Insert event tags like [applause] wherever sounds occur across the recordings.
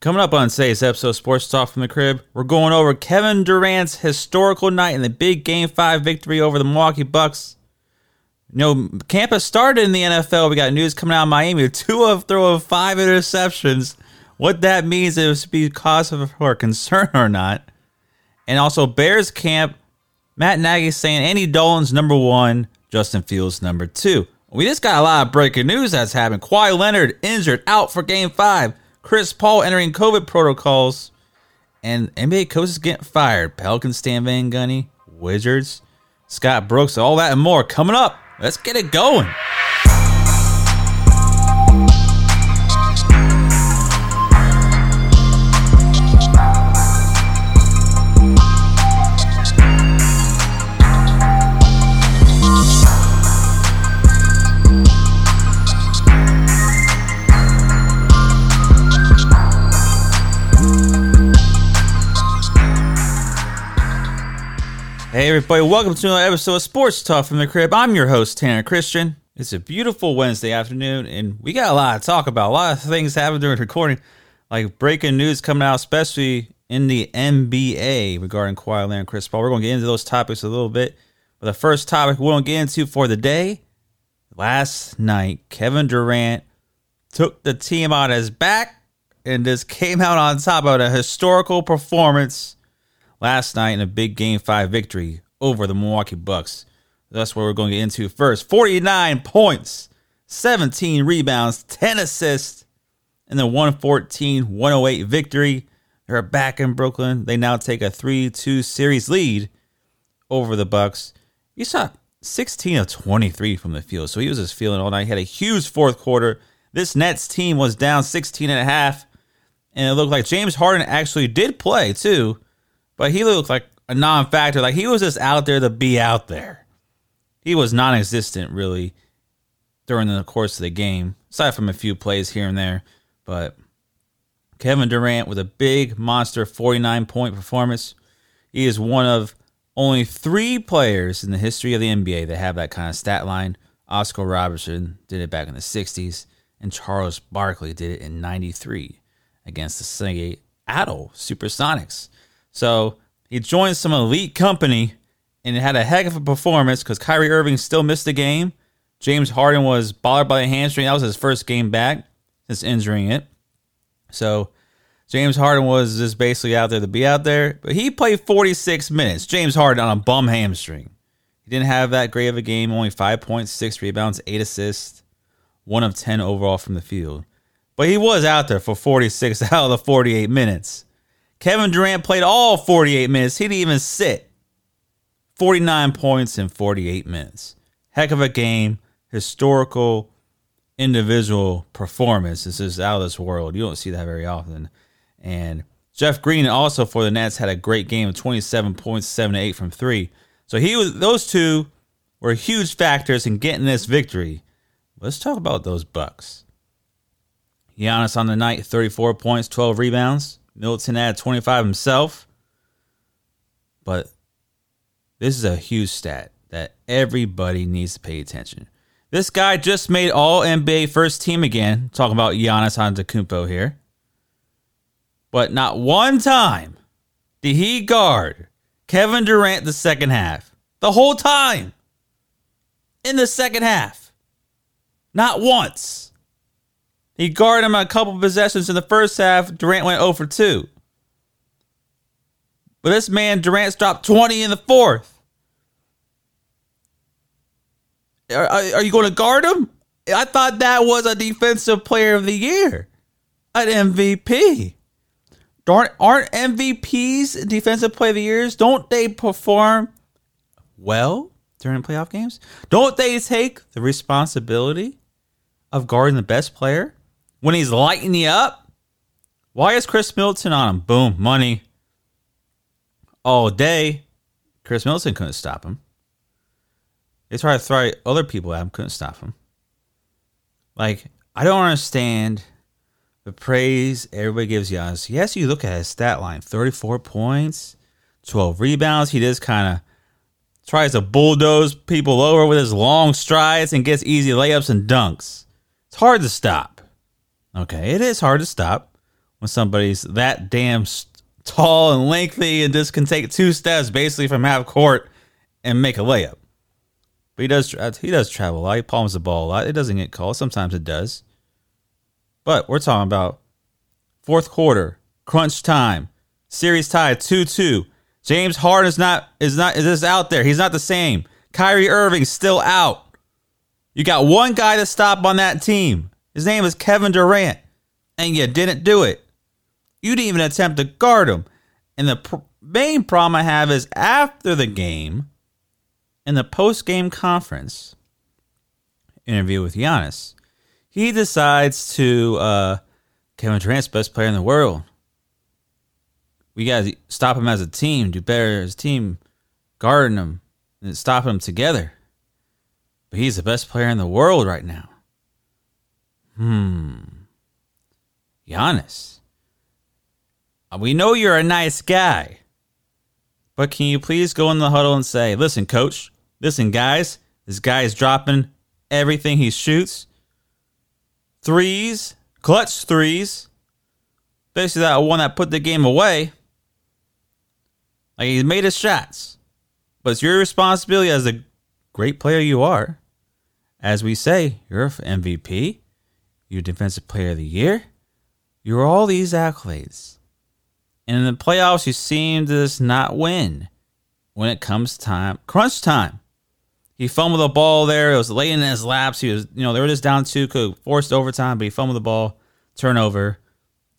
Coming up on today's episode of Sports Talk from the Crib, we're going over Kevin Durant's historical night in the big Game 5 victory over the Milwaukee Bucks. You know, campus started in the NFL. We got news coming out of Miami. [laughs] Tua of throwing five interceptions. What that means is be cause of for concern or not. And also Bears camp, Matt Nagy saying Andy Dalton's number one, Justin Fields number two. We just got a lot of breaking news that's happened. Kawhi Leonard injured, out for game five. Chris Paul entering COVID protocols. And NBA coaches getting fired. Pelicans Stan Van Gundy, Wizards, Scott Brooks, all that and more coming up. Let's get it going. Hey everybody, welcome to another episode of Sports Talk from the Crib. I'm your host, Tanner Christian. It's a beautiful Wednesday afternoon, and we got a lot to talk about. A lot of things happened during recording, like breaking news coming out, especially in the NBA regarding Kawhi Leonard and Chris Paul. We're going to get into those topics a little bit. But the first topic we're going to get into for the day, last night, Kevin Durant took the team on his back and just came out on top of a historical performance last night in a big game five victory over the Milwaukee Bucks. That's what we're going to get into first. 49 points, 17 rebounds, 10 assists, and the 114 108 victory. They're back in Brooklyn. They now take a 3 2 series lead over the Bucks. You saw 16 of 23 from the field, so he was just feeling all night. He had a huge fourth quarter. This Nets team was down 16 and a half, and it looked like James Harden actually did play too but he looked like a non-factor. Like he was just out there to be out there. He was non-existent really during the course of the game, aside from a few plays here and there. But Kevin Durant with a big monster 49 point performance. He is one of only three players in the history of the NBA that have that kind of stat line. Oscar Robertson did it back in the 60s, and Charles Barkley did it in 93 against the Seattle Supersonics. So he joined some elite company and it had a heck of a performance because Kyrie Irving still missed the game. James Harden was bothered by a hamstring. That was his first game back since injuring it. So James Harden was just basically out there to be out there. But he played 46 minutes. James Harden on a bum hamstring. He didn't have that great of a game. Only 5.6 rebounds, 8 assists, 1 of 10 overall from the field. But he was out there for 46 [laughs] out of the 48 minutes. Kevin Durant played all 48 minutes. He didn't even sit. 49 points in 48 minutes. Heck of a game. Historical individual performance. This is out of this world. You don't see that very often. And Jeff Green also for the Nets had a great game of 27 points, 7 to 8 from 3. So he was those two were huge factors in getting this victory. Let's talk about those Bucks. Giannis on the night, 34 points, 12 rebounds. Middleton had 25 himself. But this is a huge stat that everybody needs to pay attention. This guy just made all NBA first team again. Talking about Giannis Antetokounmpo here. But not one time did he guard Kevin Durant the second half. The whole time. In the second half. Not once. He guarded him a couple possessions in the first half. Durant went 0 for 2. But this man, Durant, dropped 20 in the fourth. Are, are, you going to guard him? I thought that was a defensive player of the year, an MVP. Aren't, aren't MVPs defensive player of the years? Don't they perform well during playoff games? Don't they take the responsibility of guarding the best player? When he's lighting you up. Why is Khris Middleton on him? Boom, money all day. Khris Middleton couldn't stop him. They tried to throw other people at him, couldn't stop him. Like, I don't understand the praise everybody gives Giannis. Yes, you look at his stat line 34 points, 12 rebounds. He just kind of tries to bulldoze people over with his long strides and gets easy layups and dunks. It's hard to stop. Okay, it is hard to stop when somebody's that damn tall and lengthy and just can take two steps basically from half court and make a layup. But he does he does travel a lot. He palms the ball a lot. It doesn't get called. Sometimes it does. But we're talking about fourth quarter, crunch time, series tied 2-2. James Harden is not is not is just out there. He's not the same. Kyrie Irving still out. You got one guy to stop on that team. His name is Kevin Durant, and you didn't do it. You didn't even attempt to guard him. And the pr- main problem I have is after the game, in the post game conference interview with Giannis, he decides to uh, Kevin Durant's best player in the world. We got to stop him as a team, do better as a team, guarding him, and stop him together. But he's the best player in the world right now. Hmm. Giannis. We know you're a nice guy. But can you please go in the huddle and say, listen, coach, listen, guys, this guy is dropping everything he shoots. Threes, clutch threes. Basically, that one that put the game away. Like he made his shots. But it's your responsibility as a great player you are. As we say, you're MVP, you're Defensive Player of the Year, you're all these accolades. And in the playoffs, you seem to just not win when it comes time, crunch time. He fumbled the ball there. It was late in his laps. He was, you know, they were just down two, could forced overtime, but he fumbled the ball, turnover,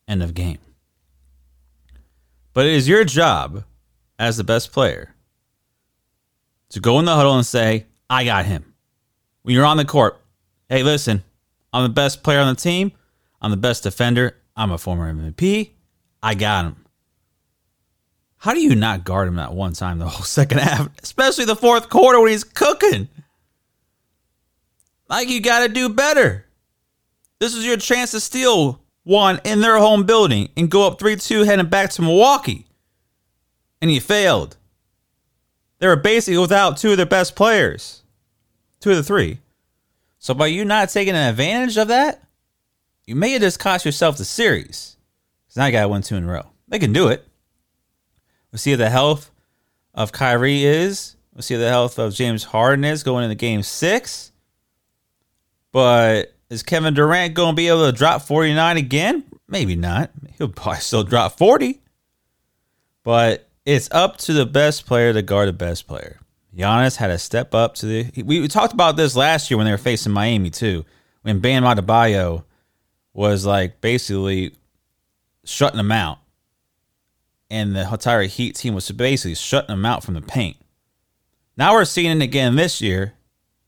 end of game. But it is your job as the best player to go in the huddle and say, I got him when you're on the court, hey, listen, I'm the best player on the team. I'm the best defender. I'm a former MVP. I got him. How do you not guard him that one time the whole [laughs] second half, especially the fourth quarter when he's cooking? Like you got to do better. This is your chance to steal one in their home building and go up 3 2 heading back to Milwaukee. And you failed. They were basically without two of their best players two of the three. So by you not taking advantage of that, you may have just cost yourself the series. Because now you got one, two in a row. They can do it. We'll see the health of Kyrie is. We'll see the health of James Harden is going into game six. But is Kevin Durant going to be able to drop 49 again? Maybe not. He'll probably still drop 40. But it's up to the best player to guard the best player. Giannis had to step up to the. We, talked about this last year when they were facing Miami too, when Bam Adebayo was like basically shutting them out, and the entire Heat team was basically shutting them out from the paint. Now we're seeing it again this year,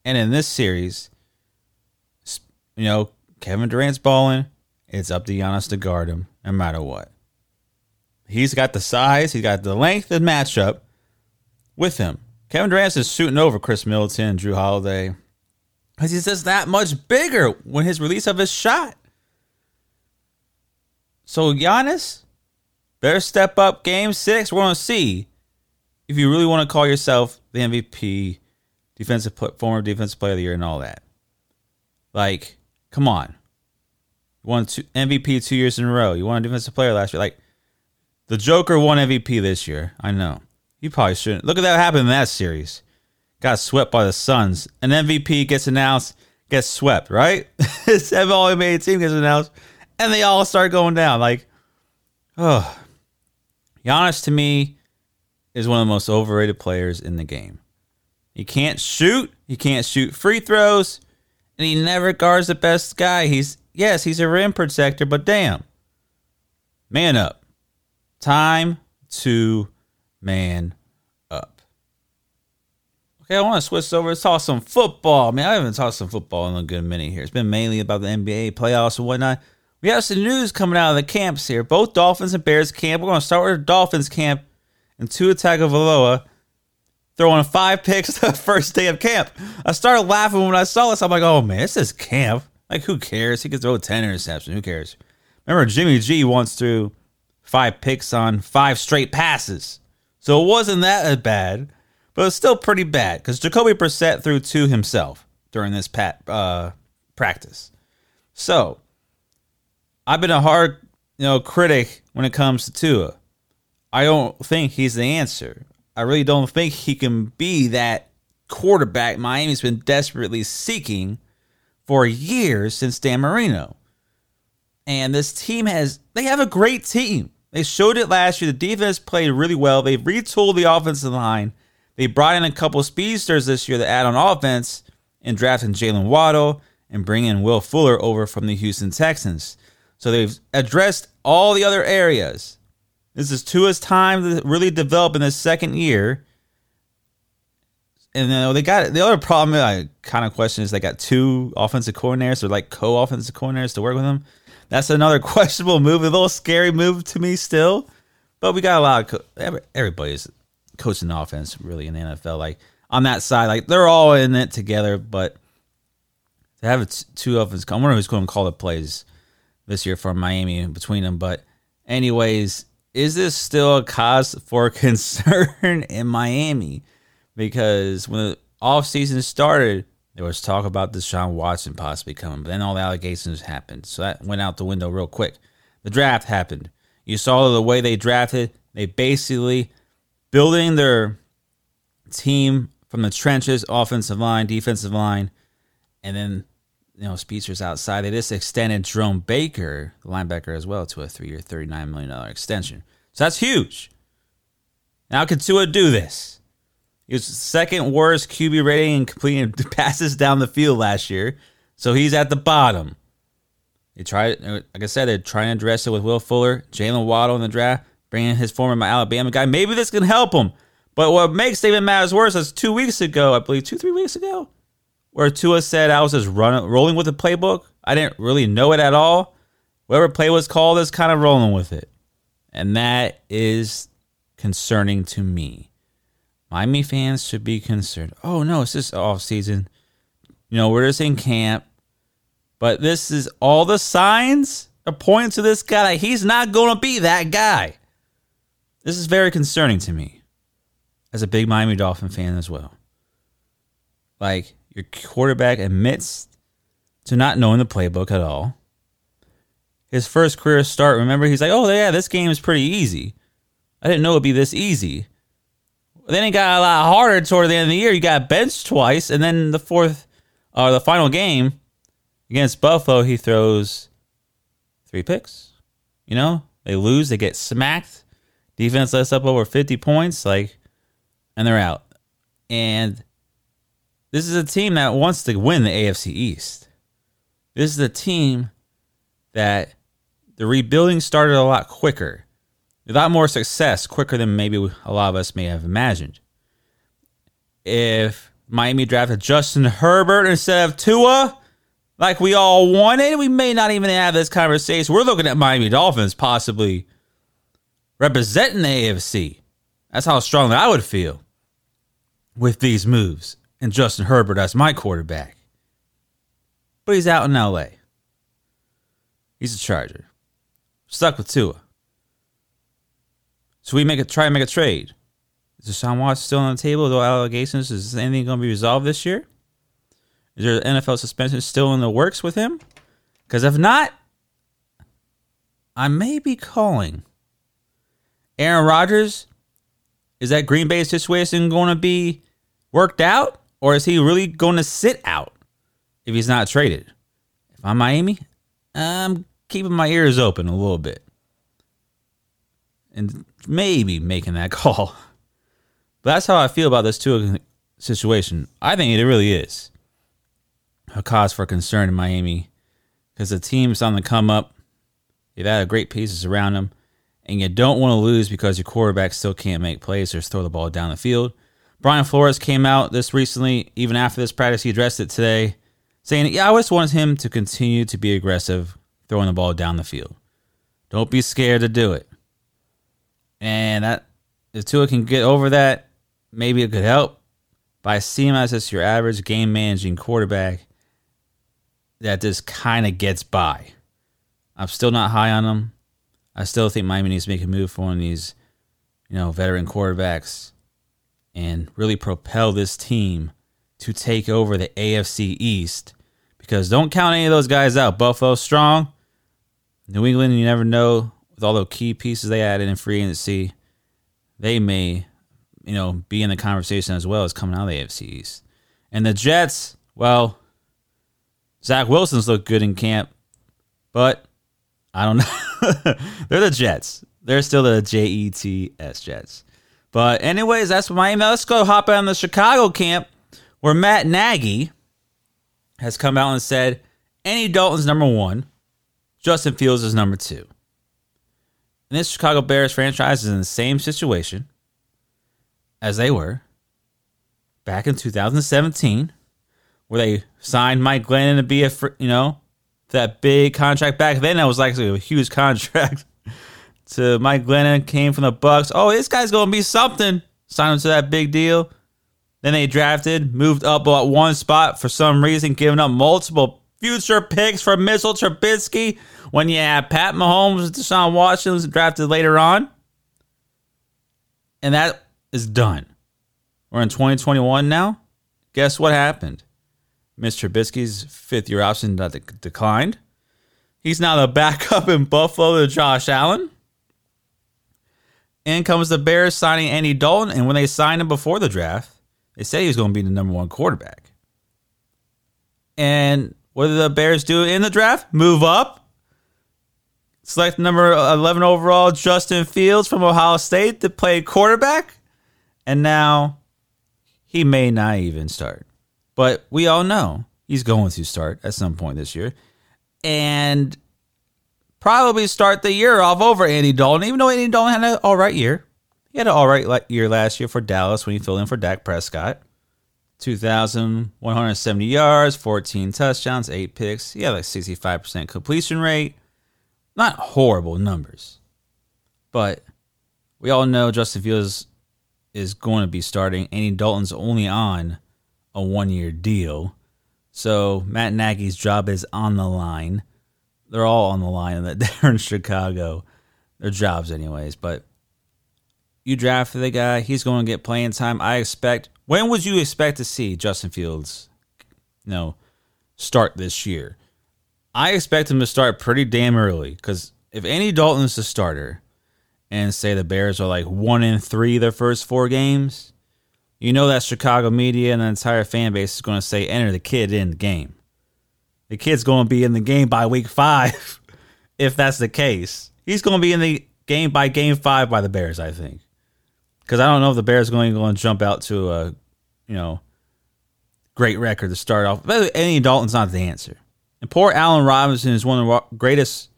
and in this series, you know Kevin Durant's balling. It's up to Giannis to guard him, no matter what. He's got the size, he's got the length and matchup with him. Kevin Durant is shooting over Khris Middleton, Jrue Holiday, because he's just that much bigger when his release of his shot. So Giannis, better step up game six. We're gonna see if you really want to call yourself the MVP, defensive former defensive player of the year, and all that. Like, come on. You won two, MVP two years in a row. You won a defensive player last year. Like, the Joker won MVP this year. I know. You probably shouldn't. Look at that happened in that series. Got swept by the Suns. An MVP gets announced, gets swept, right? [laughs] All made team gets announced, and they all start going down. Like, oh. Giannis to me is one of the most overrated players in the game. He can't shoot, he can't shoot free throws, and he never guards the best guy. He's yes, he's a rim protector, but damn. Man up. Time to man up. Okay, I want to switch over. Let's talk some football. Man, I haven't talked some football in a good minute here. It's been mainly about the NBA playoffs and whatnot. We have some news coming out of the camps here. Both Dolphins and Bears camp. We're going to start with Dolphins camp and Tua attack of Tagovailoa throwing five picks [laughs] the first day of camp. I started laughing when I saw this. I'm like, oh man, this is camp. Like, who cares? He could throw 10 interceptions. Who cares? Remember, Jimmy G once threw five picks on five straight passes. So it wasn't that bad, but it's still pretty bad because Jacoby Brissett threw two himself during this pat, uh, practice. So I've been a hard you know, critic when it comes to Tua. I don't think he's the answer. I really don't think he can be that quarterback Miami's been desperately seeking for years since Dan Marino. And this team has, they have a great team. They showed it last year. The defense played really well. They retooled the offensive line. They brought in a couple speedsters this year to add on offense and drafting Jaylen Waddle and bringing Will Fuller over from the Houston Texans. So they've addressed all the other areas. This is Tua's time to really develop in his second year. And then they got the other problem I kind of question is they got two offensive coordinators or like co-offensive coordinators to work with them. That's another [laughs] questionable move, a little scary move to me still. But we got a lot of co- everybody's coaching offense really in the NFL. Like on that side, like they're all in it together. But to have two offense, I wonder who's going to call the plays this year for Miami between them. But anyways, is this still a cause for [laughs] concern in Miami? Because when the offseason started, there was talk about Deshaun Watson possibly coming, but then all the allegations happened. So that went out the window real quick. The draft happened. You saw the way they drafted. They basically building their team from the trenches, offensive line, defensive line, and then you know, speedsters outside. They just extended Jerome Baker, the linebacker, as well, to a three-year, thirty-nine million dollar extension. So that's huge. Now can Tua do this? He was second worst QB rating and completing [laughs] passes down the field last year, so he's at the bottom. They tried, like I said, they're trying to address it with Will Fuller, Jaylen Waddle in the draft, bringing his former my Alabama guy. Maybe this can help him. But what makes David Matters worse is two weeks ago, I believe, two three weeks ago, where Tua said I was just running, rolling with the playbook. I didn't really know it at all. Whatever play was called is kind of rolling with it. And that is concerning to me. Miami fans should be concerned. Oh no, it's just off season. You know, we're just in camp. But this is all the signs are pointing to this guy. He's not going to be that guy. This is very concerning to me as a big Miami Dolphin fan as well. Like, your quarterback admits to not knowing the playbook at all. His first career start, remember, he's like, oh, yeah, this game is pretty easy. I didn't know it'd be this easy. Then it got a lot harder toward the end of the year. You got benched twice, and then the fourth, or uh, the final game against Buffalo, he throws three picks. You know, they lose, they get smacked. Defense lets up over 50 points, like, and they're out. And this is a team that wants to win the AFC East. This is a team that the rebuilding started a lot quicker, a lot more success quicker than maybe a lot of us may have imagined. If Miami drafted Justin Herbert instead of Tua, like we all wanted, we may not even have this conversation. We're looking at Miami Dolphins possibly representing the AFC. That's how strongly I would feel with these moves and Justin Herbert as my quarterback. But he's out in LA. He's a Charger. Stuck with Tua. So we make a try and make a trade. Is Deshaun Watson still on the table? No allegations. Is anything going to be resolved this year? Is there an NFL suspension still in the works with him? Because if not, I may be calling. Aaron Rodgers, is that Green Bay situation going to be worked out? Or is he really going to sit out if he's not traded? If I'm Miami, I'm keeping my ears open a little bit and maybe making that [laughs] call. But that's how I feel about this Tua situation. I think it really is a cause for concern in Miami because the team's on the come up. They've added great pieces around them, and you don't want to lose because your quarterback still can't make plays or throw the ball down the field. Brian Flores came out this recently, even after this practice, he addressed it today, saying, Yeah, I just want him to continue to be aggressive, throwing the ball down the field. Don't be scared to do it. And that if Tua can get over that, maybe it could help. But I see him as just your average game managing quarterback that just kind of gets by. I'm still not high on him. I still think Miami needs to make a move for one of these, you know, veteran quarterbacks and really propel this team to take over the AFC East. Because don't count any of those guys out. Buffalo strong. New England, you never know with all the key pieces they added in free agency, they may, you know, be in the conversation as well as coming out of the AFC East. And the Jets, well, Zach Wilson's looked good in camp, but I don't [laughs] know. They're the Jets. They're still the J E T S Jets. But anyways, that's my email. Let's go hop on the Chicago camp where Matt Nagy has come out and said Andy Dalton's number one, Justin Fields is number two. And this Chicago Bears franchise is in the same situation as they were back in 2017, where they signed Mike Glennon to be a, you know, that big contract back then. That was like a huge [laughs] contract. to Mike Glennon came from the Bucs. Oh, this guy's gonna be something. Signed him to that big deal. Then they drafted, moved up about one spot for some reason, giving up multiple future picks for Mitchell Trubisky when you have Pat Mahomes, Deshaun Watson drafted later on. And that is done. We're in 2021 now. Guess what happened? Mr. Trubisky's fifth year option declined. He's now the backup in Buffalo to Josh Allen. In comes the Bears signing Andy Dalton, and when they signed him before the draft, they said he was going to be the number one quarterback. And what did the Bears do in the draft? Move up. Select number 11 overall Justin Fields from Ohio State to play quarterback. And now he may not even start. But we all know he's going to start at some point this year. And probably start the year off over Andy Dalton, even though Andy Dalton had an all right year. He had an all right year last year for Dallas when he filled in for Dak Prescott. 2,170 yards, 14 touchdowns, 8 picks. He had like 65% completion rate. Not horrible numbers. But we all know Justin Fields is going to be starting. Andy Dalton's only on a one year deal. So Matt Nagy's job is on the line. They're all on the line [laughs] that they're in Chicago. Their jobs, anyways. But you draft the guy. He's going to get playing time. I expect. When would you expect to see Justin Fields, you know, start this year? I expect him to start pretty damn early because if Andy Dalton's the starter, and say the Bears are like one in three their first four games, you know that Chicago media and the entire fan base is going to say enter the kid in the game. The kid's going to be in the game by week five, [laughs] if that's the case. He's going to be in the game by game five by the Bears, I think because I don't know if the Bears are going to go and jump out to a, you know, great record to start off. But Andy Dalton's not the answer. And poor Allen Robinson is one of the greatest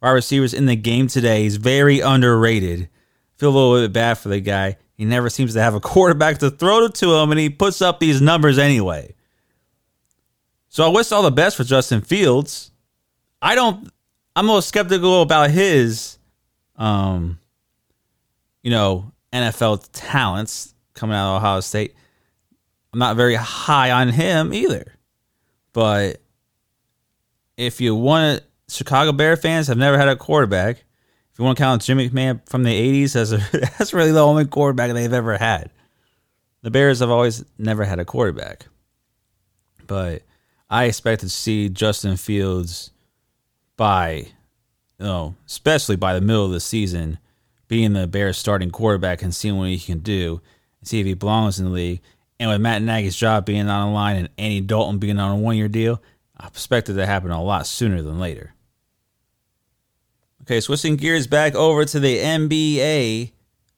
wide receivers in the game today. He's very underrated. Feel a little bit bad for the guy. He never seems to have a [laughs] quarterback to throw to him, and he puts up these numbers anyway. So I wish all the best for Justin Fields. I don't. I'm a little skeptical about his, um, you know, NFL talents coming out of Ohio State. I'm not very high on him either. But if you want Chicago Bear fans have never had a quarterback. If you want to count Jimmy McMahon from the 80s as a, [laughs] that's really the only quarterback they've ever had. The Bears have always never had a quarterback. But I expect to see Justin Fields by you know, especially by the middle of the season being the Bears starting quarterback and seeing what he can do and see if he belongs in the league. And with Matt Nagy's job being on the line and Andy Dalton being on a one year deal, I expect it to happen a lot sooner than later. Okay, switching gears back over to the NBA.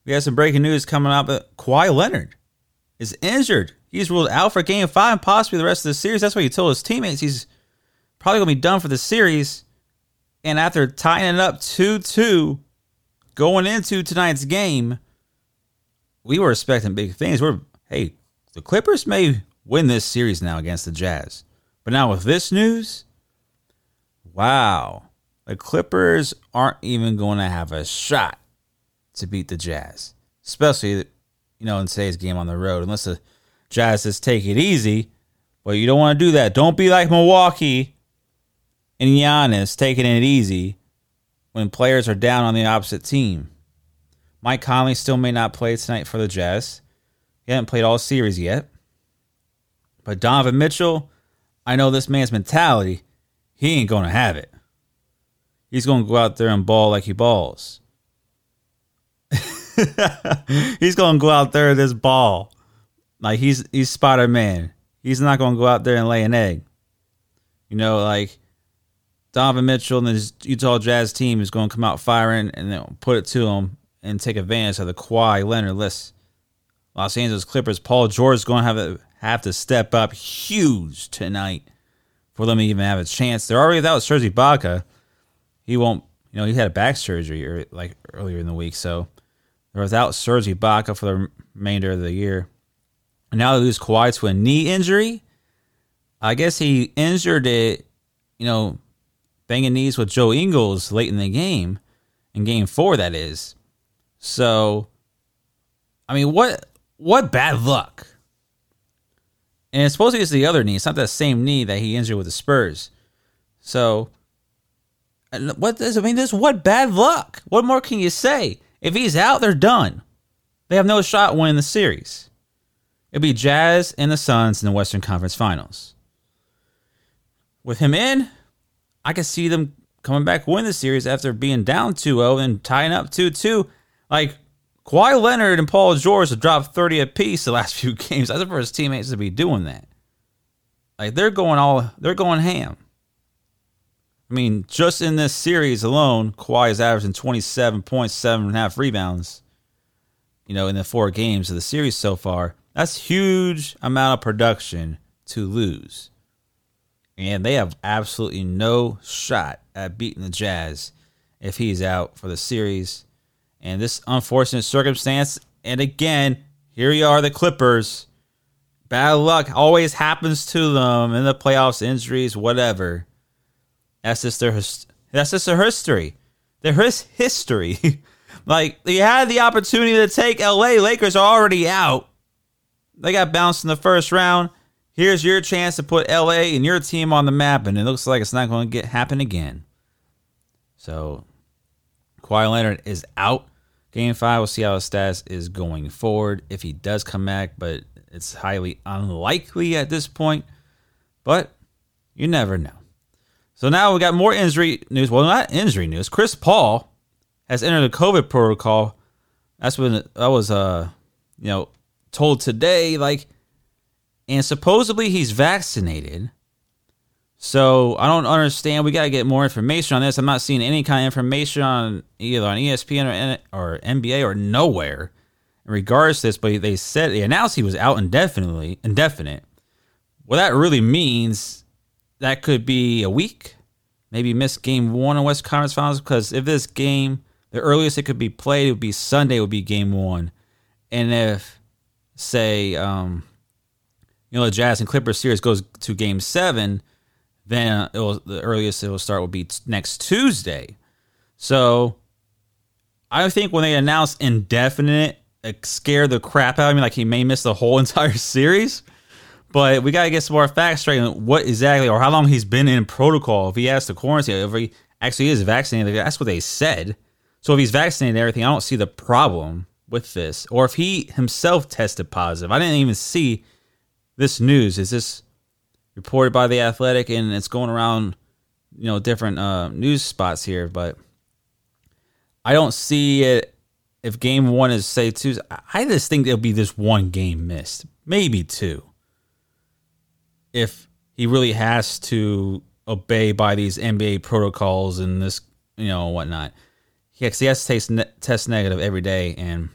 We have some breaking news coming up. Kawhi Leonard is injured. He's ruled out for game five and possibly the rest of the series. That's what he told his teammates. He's probably going to be done for the series. And after tying it up 2 2 going into tonight's game, we were expecting big things. We're hey, the Clippers may win this series now against the Jazz. But now with this news, wow. The Clippers aren't even going to have a shot to beat the Jazz. Especially, you know, in today's game on the road. Unless the Jazz just take it easy. But you don't want to do that. Don't be like Milwaukee and Giannis taking it easy when players are down on the opposite team. Mike Conley still may not play tonight for the Jazz. He hasn't played all series yet. But Donovan Mitchell, I know this man's mentality. He ain't going to have it. he's going to go out there and ball like he balls. [laughs] he's going to go out there this ball like he's he's Spider Man. He's not going to go out there and lay an egg. You know, like Donovan Mitchell and his Utah Jazz team is going to come out firing and then put it to him and take advantage of the Kawhi Leonard list. Los Angeles Clippers, Paul George is going to have to have to step up huge tonight for them to even have a chance. They're already without Serge Ibaka. He won't, you know, he had a back surgery or, like earlier in the week, so they're without Serge Ibaka for the remainder of the year. And now they lose Kawhi to a knee injury. I guess he injured it, you know, banging knees with Joe Ingles late in the game, in game four, that is. So, I mean, what what bad luck. And it's supposed to be the other knee. It's not that same knee that he injured with the Spurs. So, what does I mean? This what bad luck. What more can you say? If he's out, they're done. They have no shot winning the series. It'd be Jazz and the Suns in the Western Conference Finals. With him in, I can see them coming back win the series after being down 2-0 and tying up 2-2. Like Kawhi Leonard and Paul George have dropped 30 apiece the last [laughs] few games. That's the first teammates to be doing that. Like they're going all they're going ham. I mean, just in this series alone, Kawhi is averaging 27 points, seven and a half rebounds. You know, in the four games of the series so far. That's huge amount of production to lose. And they have absolutely no shot at beating the Jazz if he's out for the series. And this unfortunate circumstance, and again, here you are, the Clippers. Bad luck always happens to them in the playoffs, injuries, whatever. That's just their that's just their history. Their his history. [laughs] like they had the opportunity to take LA. Lakers are already out. They got bounced in the first round. Here's your chance to put LA and your team on the map, and it looks like it's not going to get happen again. So Kawhi Leonard is out. Game five, we'll see how his status is going forward. If he does come back, but it's highly unlikely at this point. But you never know. So now we got more injury news. Well, not injury news. Chris Paul has entered the COVID protocol. That's when that was uh you know told today. Like, and supposedly he's vaccinated. So I don't understand. We got to get more information on this. I'm not seeing any kind of information on either on ESPN or, or NBA or nowhere in regards to this. But they said they announced he was out indefinitely, indefinite. Well, that really means, that could be a week, maybe miss game one of West Conference Finals. Because if this game, the earliest it could be played, it would be Sunday. Would be game one, and if say, um, you know, the Jazz and Clippers series goes to game seven then it will, the earliest it will start will be t- next Tuesday. So I think when they announce indefinite, it scared the crap out of me. Like he may miss the whole [laughs] entire series. But we gotta get some more facts straight on what exactly or how long he's been in protocol. If he has to quarantine, if he actually is vaccinated, that's what they said. So if he's vaccinated everything, I don't see the problem with this. Or if he himself tested positive, I didn't even see this news. Is this reported by the Athletic, and it's going around, you know, different uh, news spots here. But I don't see it. If game one is say Tuesday, I just think there'll be this one game missed, maybe two. If he really has to obey by these NBA protocols and this, you know, whatnot. He has to test, test negative every day, and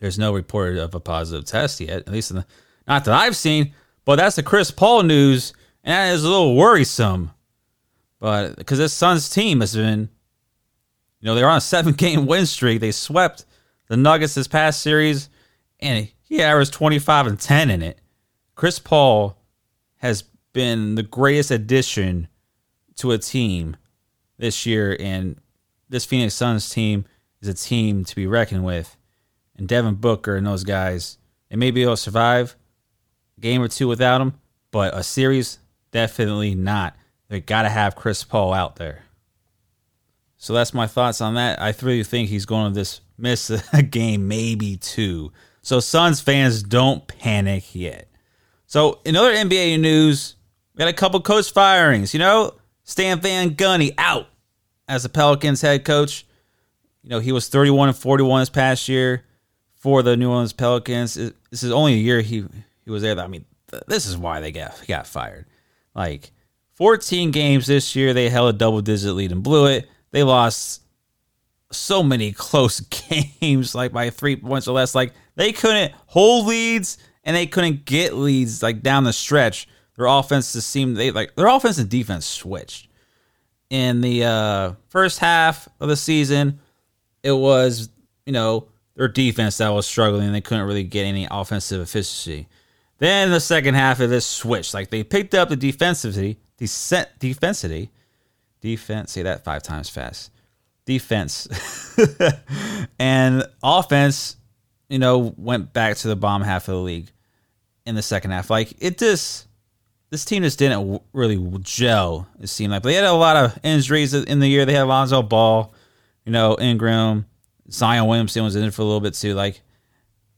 there's no report of a positive test yet. At least, in the, not that I've seen. But that's the Chris Paul news, and that is a little worrisome. But because this Suns team has been, you know, they're on a seven [laughs] game win streak. They swept the Nuggets this past series, and he averaged 25 and 10 in it. Chris Paul has been the greatest addition to a team this year, and this Phoenix Suns team is a team to be reckoned with. And Devin Booker and those guys, they may be able to survive, game or two without him, but a series, definitely not. They got to have Chris Paul out there. So that's my thoughts on that. I really think he's going to this miss [laughs] a game, maybe two. So Suns fans don't panic yet. So in other NBA news, we got a couple coach firings. You know, Stan Van Gundy out as the Pelicans head coach. You know, he was 31 and 41 this past year for the New Orleans Pelicans. This is only a year he he was there. I mean, this is why they got got fired. Like 14 games this year, they held a double digit lead and blew it. They lost so many [laughs] close games, like by three points or less. Like they couldn't hold leads and they couldn't get leads like down the stretch. Their offense just seemed they like their offense and defense switched. In the uh, first half of the season, it was you know their defense that was struggling. They couldn't really get any offensive efficiency. Then the second half of this switch, Like they picked up the defensivity, decent defensity, defense. Say that five times fast. Defense [laughs] and offense. You know, went back to the bomb half of the league in the second half. Like it just, this team just didn't really gel. It seemed like but they had a lot of injuries in the year. They had Lonzo Ball, you know, Ingram, Zion Williamson was in for a little bit too. Like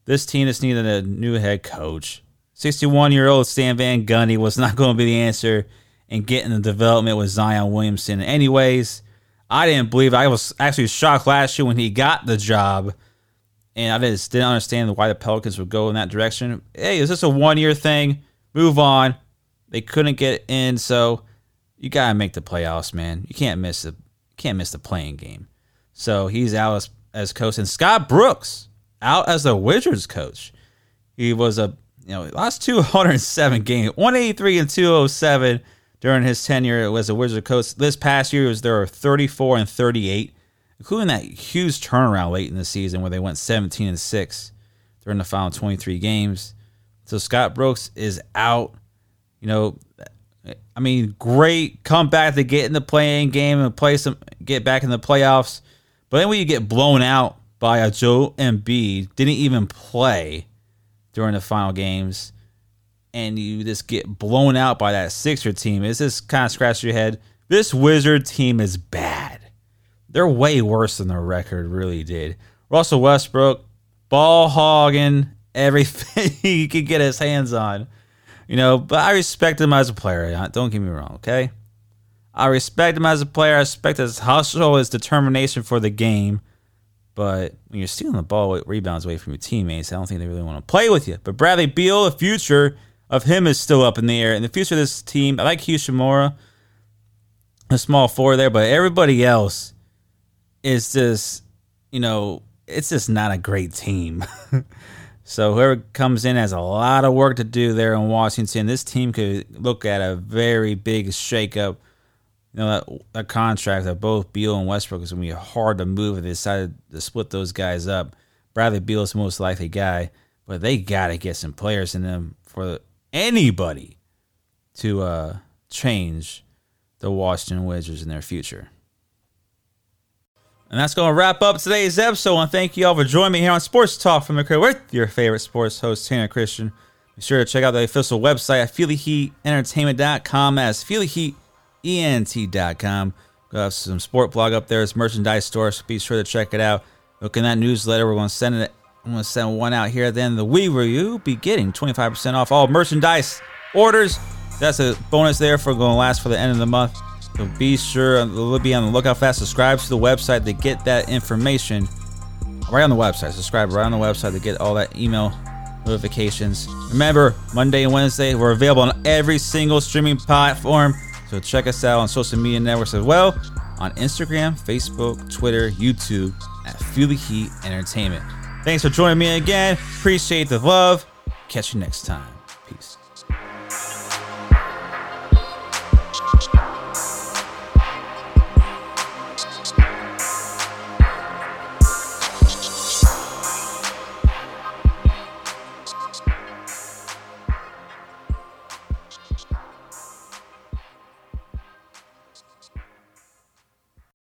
this team just needed a new head coach. 61 year old Stan Van Gundy was not going to be the answer in getting the development with Zion Williamson. Anyways, I didn't believe. I was actually shocked last year when he got the job, and I just didn't understand why the Pelicans would go in that direction. Hey, is this a one year thing? Move on. They couldn't get in, so you gotta make the playoffs, man. You can't miss the can't miss the playing game. So he's out as, as coach, and Scott Brooks out as the Wizards coach. He was a you know last 207 [laughs] games, 183 and 207 during his tenure as a Wizard coach. This past year was there were 34 and 38, including that huge turnaround late in the season where they went 17 and 6 during the final 23 games. So Scott Brooks is out. You know, I mean, great comeback to get in the playing game and play some, get back in the playoffs. But then when you get blown out by a Joe Embiid, didn't even play during the final games and you just get blown out by that Sixer team, it's just kind of scratch your head. This Wizard team is bad. They're way worse than the record really did. Russell Westbrook, ball hogging everything [laughs] he could get his hands on. You know, but I respect him as a player. Don't get me wrong, okay? I respect him as a player. I respect his hustle, his determination for the game. But when you're stealing the ball rebounds away from your teammates, I don't think they really want to play with you. But Bradley Beal, the future of him is still up in the air. In the future of this team, I like Hachimura, a small four there, but everybody else is just, you know, it's just not a great team. [laughs] so whoever comes in has a lot of work to do there in Washington. This team could look at a very big shakeup. You know, that, that contract of both Beal and Westbrook is going to be hard to move if they decided to split those guys up. Bradley Beal is the most likely guy, but they got to get some players in them for anybody to uh, change the Washington Wizards in their future. And that's going to wrap up today's episode. And thank you all for joining me here on Sports Talk from crib with your favorite sports host, Tanner Christian. Be sure to check out the official website at FeelyHeatEntertainment.com. That's FeelyHeatEnt.com. We have some sport blog up there. It's merchandise store, so be sure to check it out. Look in that newsletter. We're going to send it I'm going to send one out here at the where you'll be getting 25% off all merchandise orders. That's a bonus there for going to last for the end of the month. So be sure to be on the lookout fast. Subscribe to the website to get that information right on the website. Subscribe right on the website to get all that email notifications. Remember, Monday and Wednesday, we're available on every single streaming platform. So check us out on social media networks as well on Instagram, Facebook, Twitter, YouTube at the Heat Entertainment. Thanks for joining me again. Appreciate the love. Catch you next time. Peace.